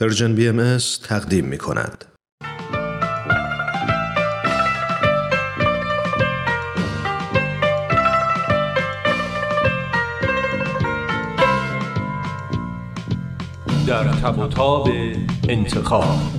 پرژن بی ام تقدیم می کند. در تب و تاب انتخاب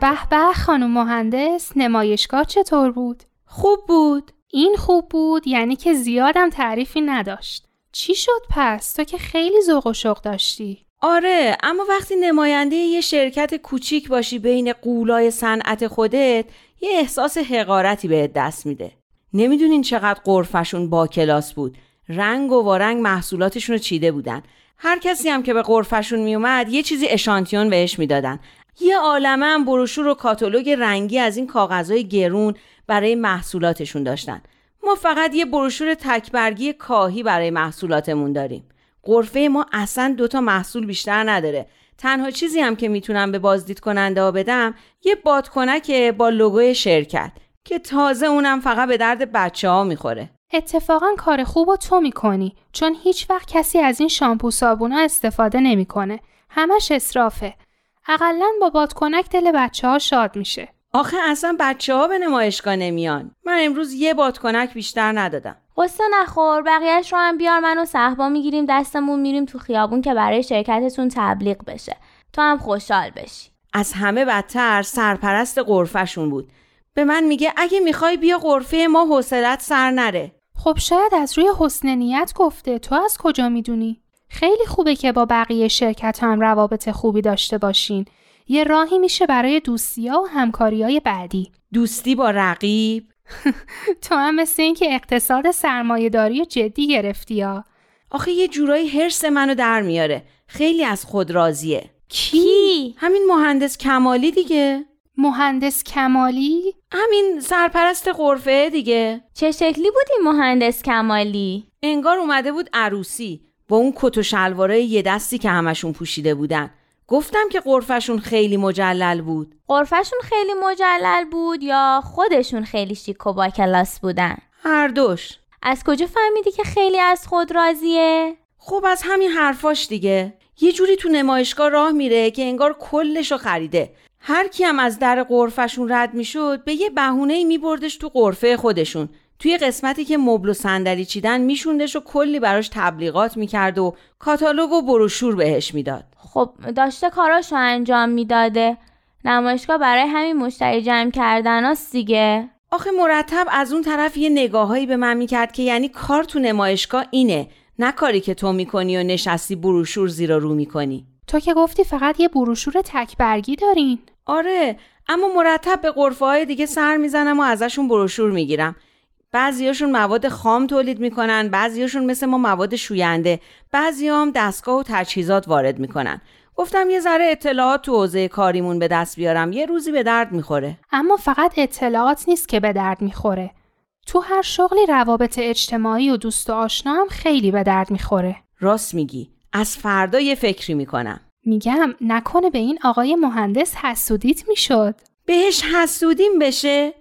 به به خانم مهندس نمایشگاه چطور بود؟ خوب بود. این خوب بود یعنی که زیادم تعریفی نداشت. چی شد پس؟ تو که خیلی ذوق و شوق داشتی. آره اما وقتی نماینده یه شرکت کوچیک باشی بین قولای صنعت خودت یه احساس حقارتی بهت دست میده. نمی‌دونین چقدر قرفشون با کلاس بود. رنگ و وارنگ محصولاتشون رو چیده بودن. هر کسی هم که به قرفشون میومد یه چیزی اشانتیون بهش می‌دادن. یه عالمه بروشور و کاتالوگ رنگی از این کاغذهای گرون برای محصولاتشون داشتن. ما فقط یه بروشور تکبرگی کاهی برای محصولاتمون داریم. قرفه ما اصلا دوتا محصول بیشتر نداره. تنها چیزی هم که می‌تونم به بازدید کننده بدم یه بادکنک با لوگوی شرکت که تازه اونم فقط به درد بچه ها می‌خوره. اتفاقا کار خوب و تو می‌کنی چون هیچ وقت کسی از این شامپو صابونا استفاده نمی‌کنه. همش اصرافه. اقلا با بادکنک دل بچه ها شاد میشه. آخه اصلا بچه ها به نمایشگاه نمیان. من امروز یه بادکنک بیشتر ندادم. قصه نخور بقیهش رو هم بیار منو صحبا می‌گیریم دستمون میریم تو خیابون که برای شرکتتون تبلیغ بشه. تو هم خوشحال بشی. از همه بدتر سرپرست قرفشون بود. به من میگه اگه می‌خوای بیا قرفه ما حوصلت سر نره. خب شاید از روی حسن نیت گفته تو از کجا می‌دونی؟ خیلی خوبه که با بقیه شرکت هم روابط خوبی داشته باشین. یه راهی میشه برای دوستی ها و همکاری های بعدی. دوستی با رقیب؟ تو هم مثل این که اقتصاد سرمایهداری جدی گرفتی ها. آخه یه جورایی حرس منو در میاره. خیلی از خود راضیه. کی؟ همین مهندس کمالی دیگه. مهندس کمالی؟ همین سرپرست قرفه دیگه. چه شکلی بودی مهندس کمالی؟ انگار اومده بود عروسی. با اون کت و شلوارای یه دستی که همشون پوشیده بودن. گفتم که قرفشون خیلی مجلل بود. قرفشون خیلی مجلل بود یا خودشون خیلی شیک و با کلاس بودن؟ هر دوش. از کجا فهمیدی که خیلی از خود راضیه؟ خب از همین حرفاش دیگه. یه جوری تو نمایشگاه راه میره که انگار کلشو خریده. هر کی هم از در قرفشون رد می‌شد به یه بهونه میبردش تو قرفه خودشون. توی قسمتی که مبل و صندلی چیدن میشوندش و کلی براش تبلیغات می‌کرد و کاتالوگ و بروشور بهش می‌داد. خب داشته کاراشو انجام می‌داده. نمایشگاه برای همین مشتری جمع کردن دیگه. آخه مرتب از اون طرف یه نگاهایی به من می‌کرد که یعنی کار تو نمایشگاه اینه نه کاری که تو می‌کنی و نشستی بروشور زیرا رو می‌کنی. تو که گفتی فقط یه بروشور تکبرگی دارین. آره اما مرتب به قرفه های دیگه سر می‌زنم و ازشون بروشور می‌گیرم. بعضیاشون مواد خام تولید می‌کنن بعضیاشون مثل ما مواد شوینده. بعضی هم دستگاه و تجهیزات وارد می‌کنن. گفتم یه ذره اطلاعات تو حوزه کاریمون به دست بیارم. یه روزی به درد می‌خوره. اما فقط اطلاعات نیست که به درد می‌خوره. تو هر شغلی روابط اجتماعی و دوست و آشنا هم خیلی به درد می‌خوره. راست میگی. از فردا یه فکری می‌کنم. میگم نکنه به این آقای مهندس حسودیت می‌شد. بهش حسودیم بشه؟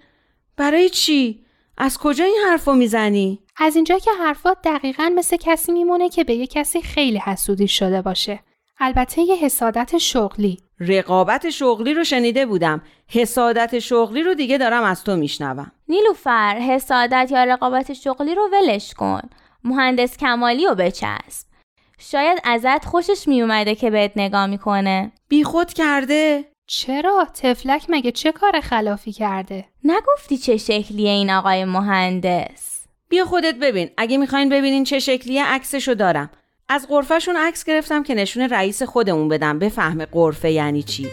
برای چی؟ از کجا این حرفو می‌زنی؟ از اینجا که حرفات دقیقا مثل کسی میمونه که به یه کسی خیلی حسودی شده باشه. البته یه حسادت شغلی. رقابت شغلی رو شنیده بودم. حسادت شغلی رو دیگه دارم از تو میشنوم. نیلوفر حسادت یا رقابت شغلی رو ولش کن. مهندس کمالی رو بچسب. شاید ازت خوشش میومده که بهت نگاه می‌کنه. بیخود کرده؟ چرا؟ تفلک مگه چه کار خلافی کرده؟ نگفتی چه شکلیه این آقای مهندس؟ بیا خودت ببین. اگه می‌خواین ببینین چه شکلیه عکسشو دارم. از قرفهشون عکس گرفتم که نشون رئیس خودمون بدم بفهمه قرفه یعنی چی.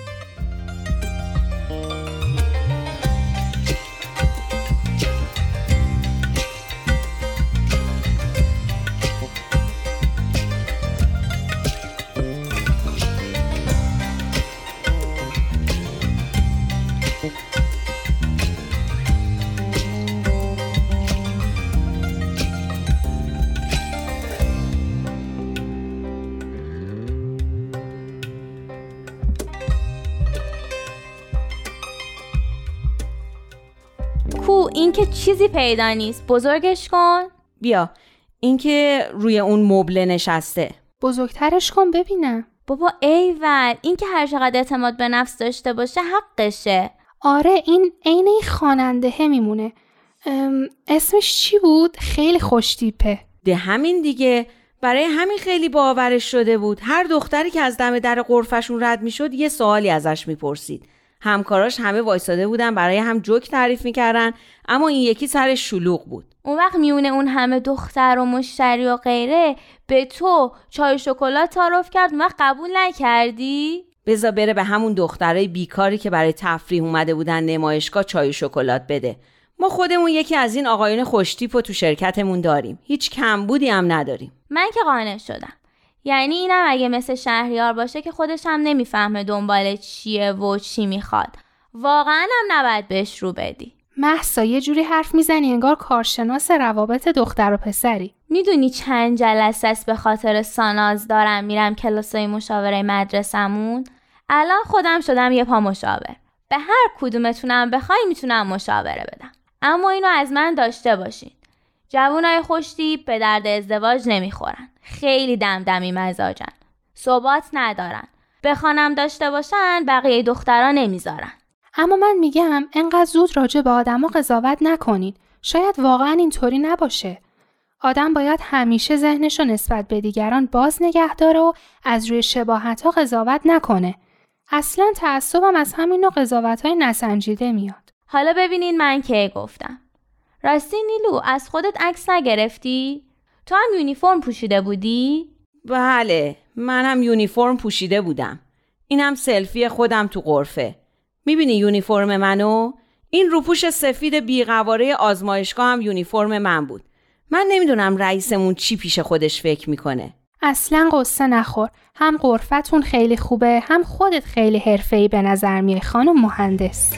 کو اینکه چیزی پیدا نیست. بزرگش کن. بیا. اینکه روی اون مبله نشسته. بزرگترش کن ببینم. بابا ایول. اینکه هر چقدر اعتماد به نفس داشته باشه حقشه. آره این عین این خواننده میمونه. اسمش چی بود؟ خیلی خوشتیپه. ده همین دیگه. برای همین خیلی باورش شده بود. هر دختری که از دم در قرفشون رد می‌شد یه سوالی ازش می‌پرسید. همکاراش همه وایساده بودن برای هم جوک تعریف می‌کردن اما این یکی سرش شلوغ بود. اون وقت میونه اون همه دختر و مشتری و غیره به تو چای و شکلات تعارف کرد. اون وقت قبول نکردی؟ بزا بره به همون دخترای بیکاری که برای تفریح اومده بودن نمایشگاه چای و شکلات بده. ما خودمون یکی از این آقایون خوشتیپ رو تو شرکتمون داریم. هیچ کمبودی هم نداریم. من که قانع شدم. یعنی اینم اگه مثل شهریار باشه که خودش هم نمی‌فهمه دنبال چیه و چی می‌خواد. واقعا هم نباید بهش رو بدی. محسا یه جوری حرف می‌زنی انگار کارشناس روابط دختر و پسری. می‌دونی چند جلسه است به خاطر ساناز دارم میرم کلاسای مشاوره مدرسمون الان خودم شدم یه پا مشاور به هر کدومتونم بخوای می‌تونم مشاوره بدم. اما اینو از من داشته باشین. جوونای خوشتیپ به درد ازدواج نمی‌خورن. خیلی دمدمی مزاجن. ثبات ندارن. بخوانم داشته باشن بقیه دخترها نمی‌ذارن. اما من میگم انقدر زود راجع به آدما قضاوت نکنین. شاید واقعا اینطوری نباشه. آدم باید همیشه ذهنش رو نسبت به دیگران باز نگه داره و از روی شباهت ها قضاوت نکنه. اصلا تعصبم از همین نوع قضاوت های نسنجیده میاد. حالا ببینین من کی گفتم. راستی نیلو از خودت عکس نگرفتی؟ تو هم یونیفرم پوشیده بودی؟ بله منم یونیفرم پوشیده بودم. اینم سلفی خودم تو قرفه می‌بینی یونیفرم منو؟ این روپوش سفید بیقواره آزمایشگاه هم یونیفرم من بود. من نمی‌دونم رئیسمون چی پیش خودش فکر می‌کنه. اصلا قصه نخور. هم قرفتون خیلی خوبه هم خودت خیلی حرفه‌ای به نظر میای خانم مهندس.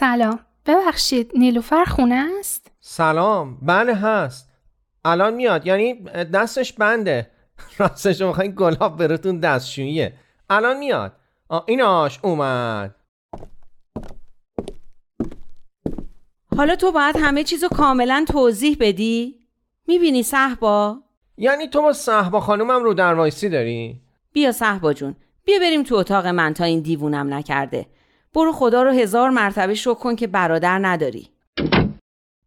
سلام. ببخشید نیلوفر خونه است؟ سلام. بله هست. الان میاد. یعنی دستش بنده. راستش می‌خواین گلاب براتون دستشوییه. الان میاد. ایناش اومد. حالا تو باید همه چیزو کاملا توضیح بدی؟ می‌بینی صحبا؟ یعنی تو با صحبا خانومم رو در وایسی داری؟ بیا صحبا جون. بیا بریم تو اتاق من تا این دیوونم نکرده. برو خدا رو هزار مرتبه شکر کن که برادر نداری.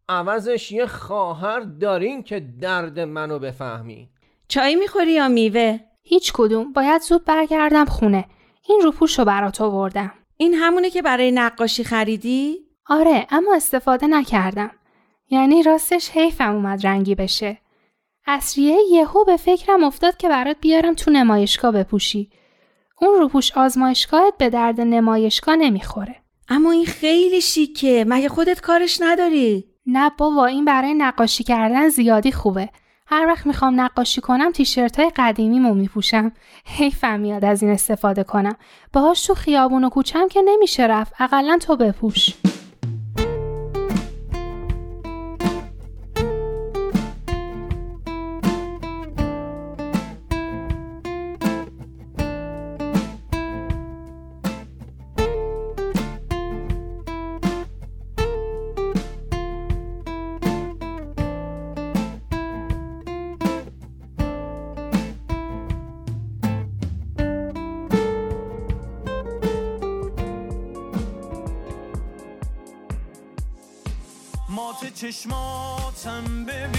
عوضش یه خواهر دارین که درد منو بفهمی. چای می‌خوری یا میوه؟ هیچ کدوم. باید زود برگردم خونه. این روپوش رو برات آوردم. این همونه که برای نقاشی خریدی؟ آره اما استفاده نکردم. یعنی راستش حیفم اومد رنگی بشه. اصریه یهو به فکرم افتاد که برات بیارم تو نمایشگاه بپوشی. اون روپوش آزمایشگاهت به درد نمایشگاه نمی‌خوره. اما این خیلی شیکه. مگه خودت کارش نداری؟ نه بابا این برای نقاشی کردن زیادی خوبه. هر وقت می‌خوام نقاشی کنم تیشرت های قدیمیمو میپوشم. حیفم میاد از این استفاده کنم. باهاش تو خیابون و کوچم که نمیشه رفت. اقلا تو بپوش.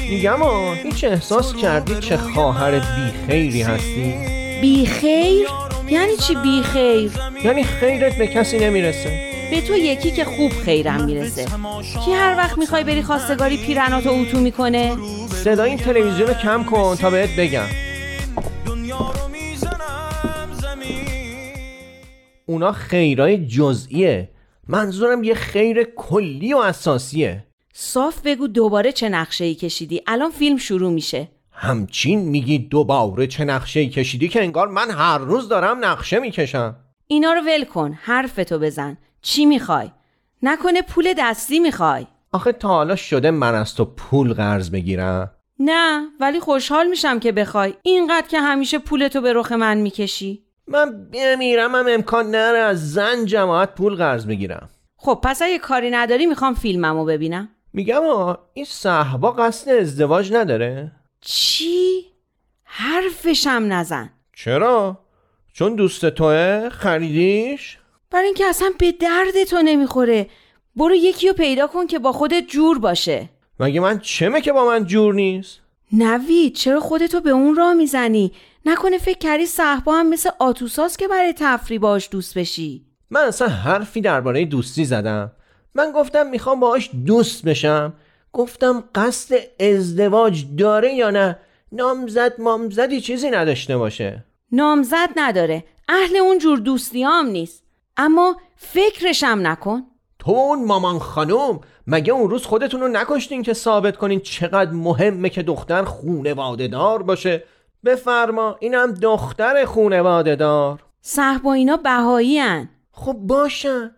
میگم آ هیچ احساس کردی چه خواهر بیخیری هستی؟ بیخیر یعنی چی بیخیر یعنی خیرت به کسی نمی‌رسه. به تو یکی که خوب خیرم می‌رسه. کی هر وقت می‌خوای بری خواستگاری پیرناتو اتو می‌کنه؟ صدای این تلویزیون رو کم کن تا بهت بگم. اونا خیرای جزئیه. منظورم یه خیر کلی و اساسیه. صاف بگو دوباره چه نقشه ای کشیدی. الان فیلم شروع میشه. همچین میگی دوباره چه نقشه کشیدی که انگار من هر روز دارم نقشه می‌کشم. اینا رو ول کن حرفتو بزن. چی می‌خوای؟ نکنه پول دستی می‌خوای. آخه تا حالا شده من از تو پول قرض بگیرم. نه ولی خوشحال میشم که بخوای. اینقدر که همیشه پولتو به رخ من می‌کشی. من بمیرم هم امکان نره از زن جماعت پول قرض بگیرم. خب پس اگه کاری نداری می‌خوام فیلممو ببینم. میگم آه این صحبا قصد ازدواج نداره چی؟ حرفشم نزن چرا؟ چون دوست توه خریدیش؟ برای اینکه اصلا به درد تو نمی‌خوره برو یکی رو پیدا کن که با خودت جور باشه مگه من چمه که با من جور نیست؟ نوید چرا خودتو به اون راه می‌زنی؟ نکنه فکر کردی صحبا هم مثل آتوساس که برای تفری باش دوست بشی من اصلا حرفی درباره دوستی زدم من گفتم می‌خوام باهاش دوست بشم. گفتم قصد ازدواج داره یا نه؟ نامزد مامزدی چیزی نداشته باشه. نامزد نداره. اهل اون جور دوستی هم نیست. اما فکرشم نکن. تو اون مامان خانم مگه اون روز خودتون رو نکشتین که ثابت کنین چقدر مهمه که دختر خونواده دار باشه؟ بفرما اینم دختر خونواده دار صحبا اینا بهایی هن. خب باشن.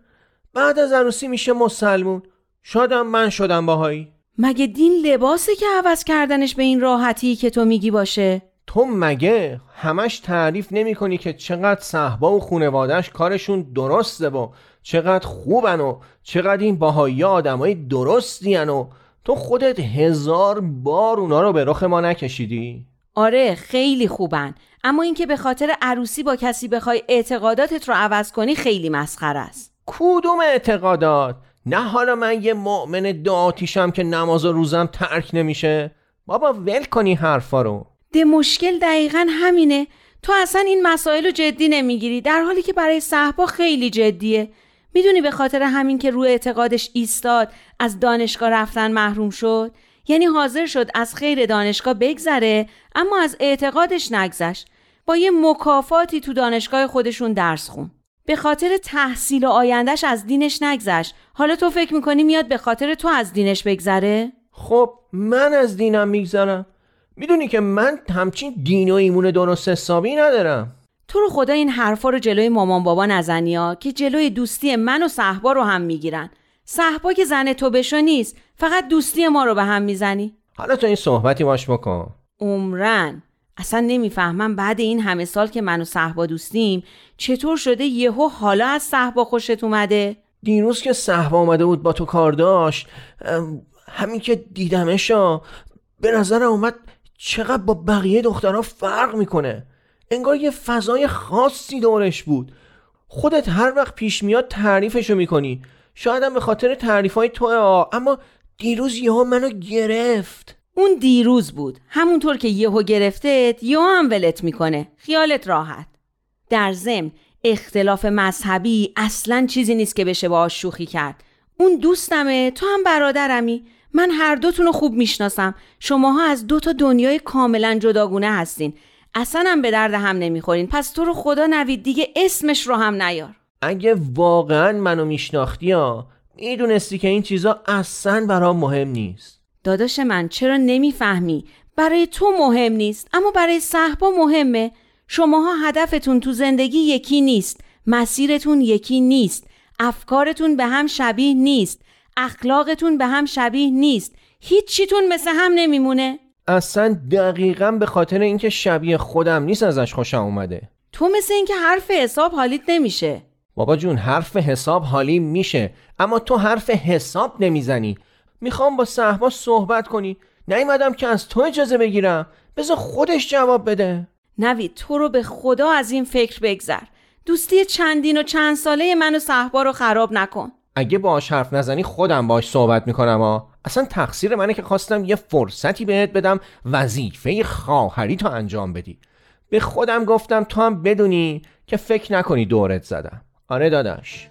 بعد از عروسی میشه مسلمون. شادم من شدم باهایی. مگه دین لباسه که عوض کردنش به این راحتی که تو میگی باشه؟ تو مگه همش تعریف نمی کنی که چقدر صحبا و خونوادش کارشون درسته و چقدر خوبن و چقدر این باهایی آدمای درستی و تو خودت هزار بار اونا رو به رخ ما نکشیدی؟ آره خیلی خوبن. اما اینکه به خاطر عروسی با کسی بخوای اعتقاداتت رو عوض کنی خیلی مسخره است. کدوم اعتقادات؟ نه حالا من یه مؤمن دعاتیشم که نماز و روزم ترک نمیشه؟ بابا ول کنی حرفا رو. ده مشکل دقیقا همینه. تو اصلا این مسائل رو جدی نمی‌گیری. در حالی که برای صحبا خیلی جدیه. می‌دونی به خاطر همین که روی اعتقادش ایستاد از دانشگاه رفتن محروم شد؟ یعنی حاضر شد از خیر دانشگاه بگذره اما از اعتقادش نگذشت. با یه مکافاتی تو دانشگاه خودشون درس خون. به خاطر تحصیل و آیندهش از دینش نگذشت. حالا تو فکر می‌کنی میاد به خاطر تو از دینش بگذره؟ خب من از دینم میگذرم. می‌دونی که من همچین دین و ایمون درست حسابی ندارم. تو رو خدا این حرفا رو جلوی مامان بابا نزنی ها که جلوی دوستی من و صحبا رو هم می‌گیرن. صحبا که زن تو بشو نیست فقط دوستی ما رو به هم می‌زنی. حالا تو این صحبتی باش بکن. عمرن. اصلا نمی‌فهمم بعد این همه سال که من و صحبا دوستیم چطور شده یهو حالا از صحبا خوشت اومده؟ دیروز که صحبا اومده بود با تو کار داشت همین که دیدمشا به نظرم اومد چقدر با بقیه دخترها فرق می‌کنه. انگار یه فضای خاصی دورش بود. خودت هر وقت پیش میاد تعریفشو می‌کنی. شایدم به خاطر تعریف های تو اما دیروز یهو منو گرفت. اون دیروز بود. همونطور که یهو گرفتت یهو هم ولت می‌کنه. خیالت راحت. در ضمن اختلاف مذهبی اصلا چیزی نیست که بشه باهاش شوخی کرد. اون دوستمه تو هم برادرمی. من هر دوتون رو خوب می‌شناسم. شماها از دو تا دنیای کاملا جداگونه هستین. اصلا هم به درد هم نمی‌خورین. پس تو رو خدا نوید دیگه اسمش رو هم نیار. اگه واقعا منو میشناختی ها می‌دونستی که این چیزا اصلا برام مهم نیست. داداش من چرا نمی‌فهمی؟ برای تو مهم نیست اما برای صحبا مهمه. شماها هدفتون تو زندگی یکی نیست مسیرتون یکی نیست افکارتون به هم شبیه نیست اخلاقتون به هم شبیه نیست. هیچ چیتون مثل هم نمیمونه. اصلا دقیقا به خاطر اینکه شبیه خودم نیست ازش خوشم اومده. تو مثل اینکه حرف حساب حالیت نمیشه. بابا جون حرف حساب حالی میشه اما تو حرف حساب نمی‌زنی. می‌خوام با صحبا صحبت کنی. نیومدم که از تو اجازه بگیرم. بذار خودش جواب بده. نوید تو رو به خدا از این فکر بگذر. دوستی چندین و چند ساله من و صحبا رو خراب نکن. اگه باش حرف نزنی خودم باش صحبت می‌کنم ها اصلا تقصیر منه که خواستم یه فرصتی بهت بدم وظیفه خواهری تو انجام بدی. به خودم گفتم تو هم بدونی که فکر نکنی دورت زدم. آره داداش.